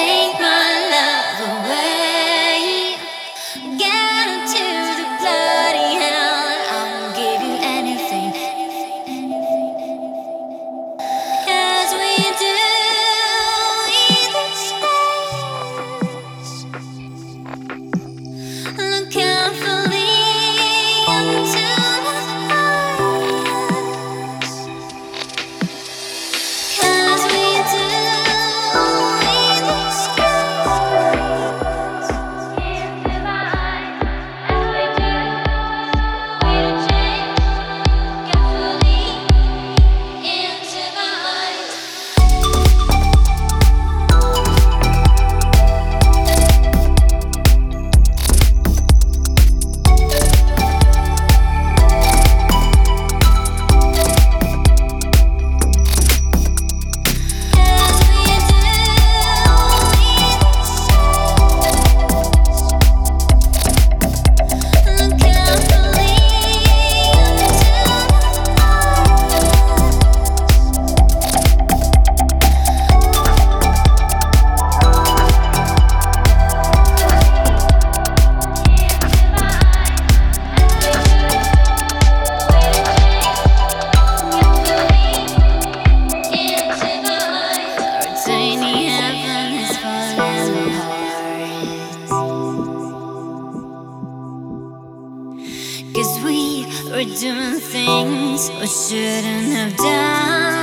take my Cause we were doing things we shouldn't have done.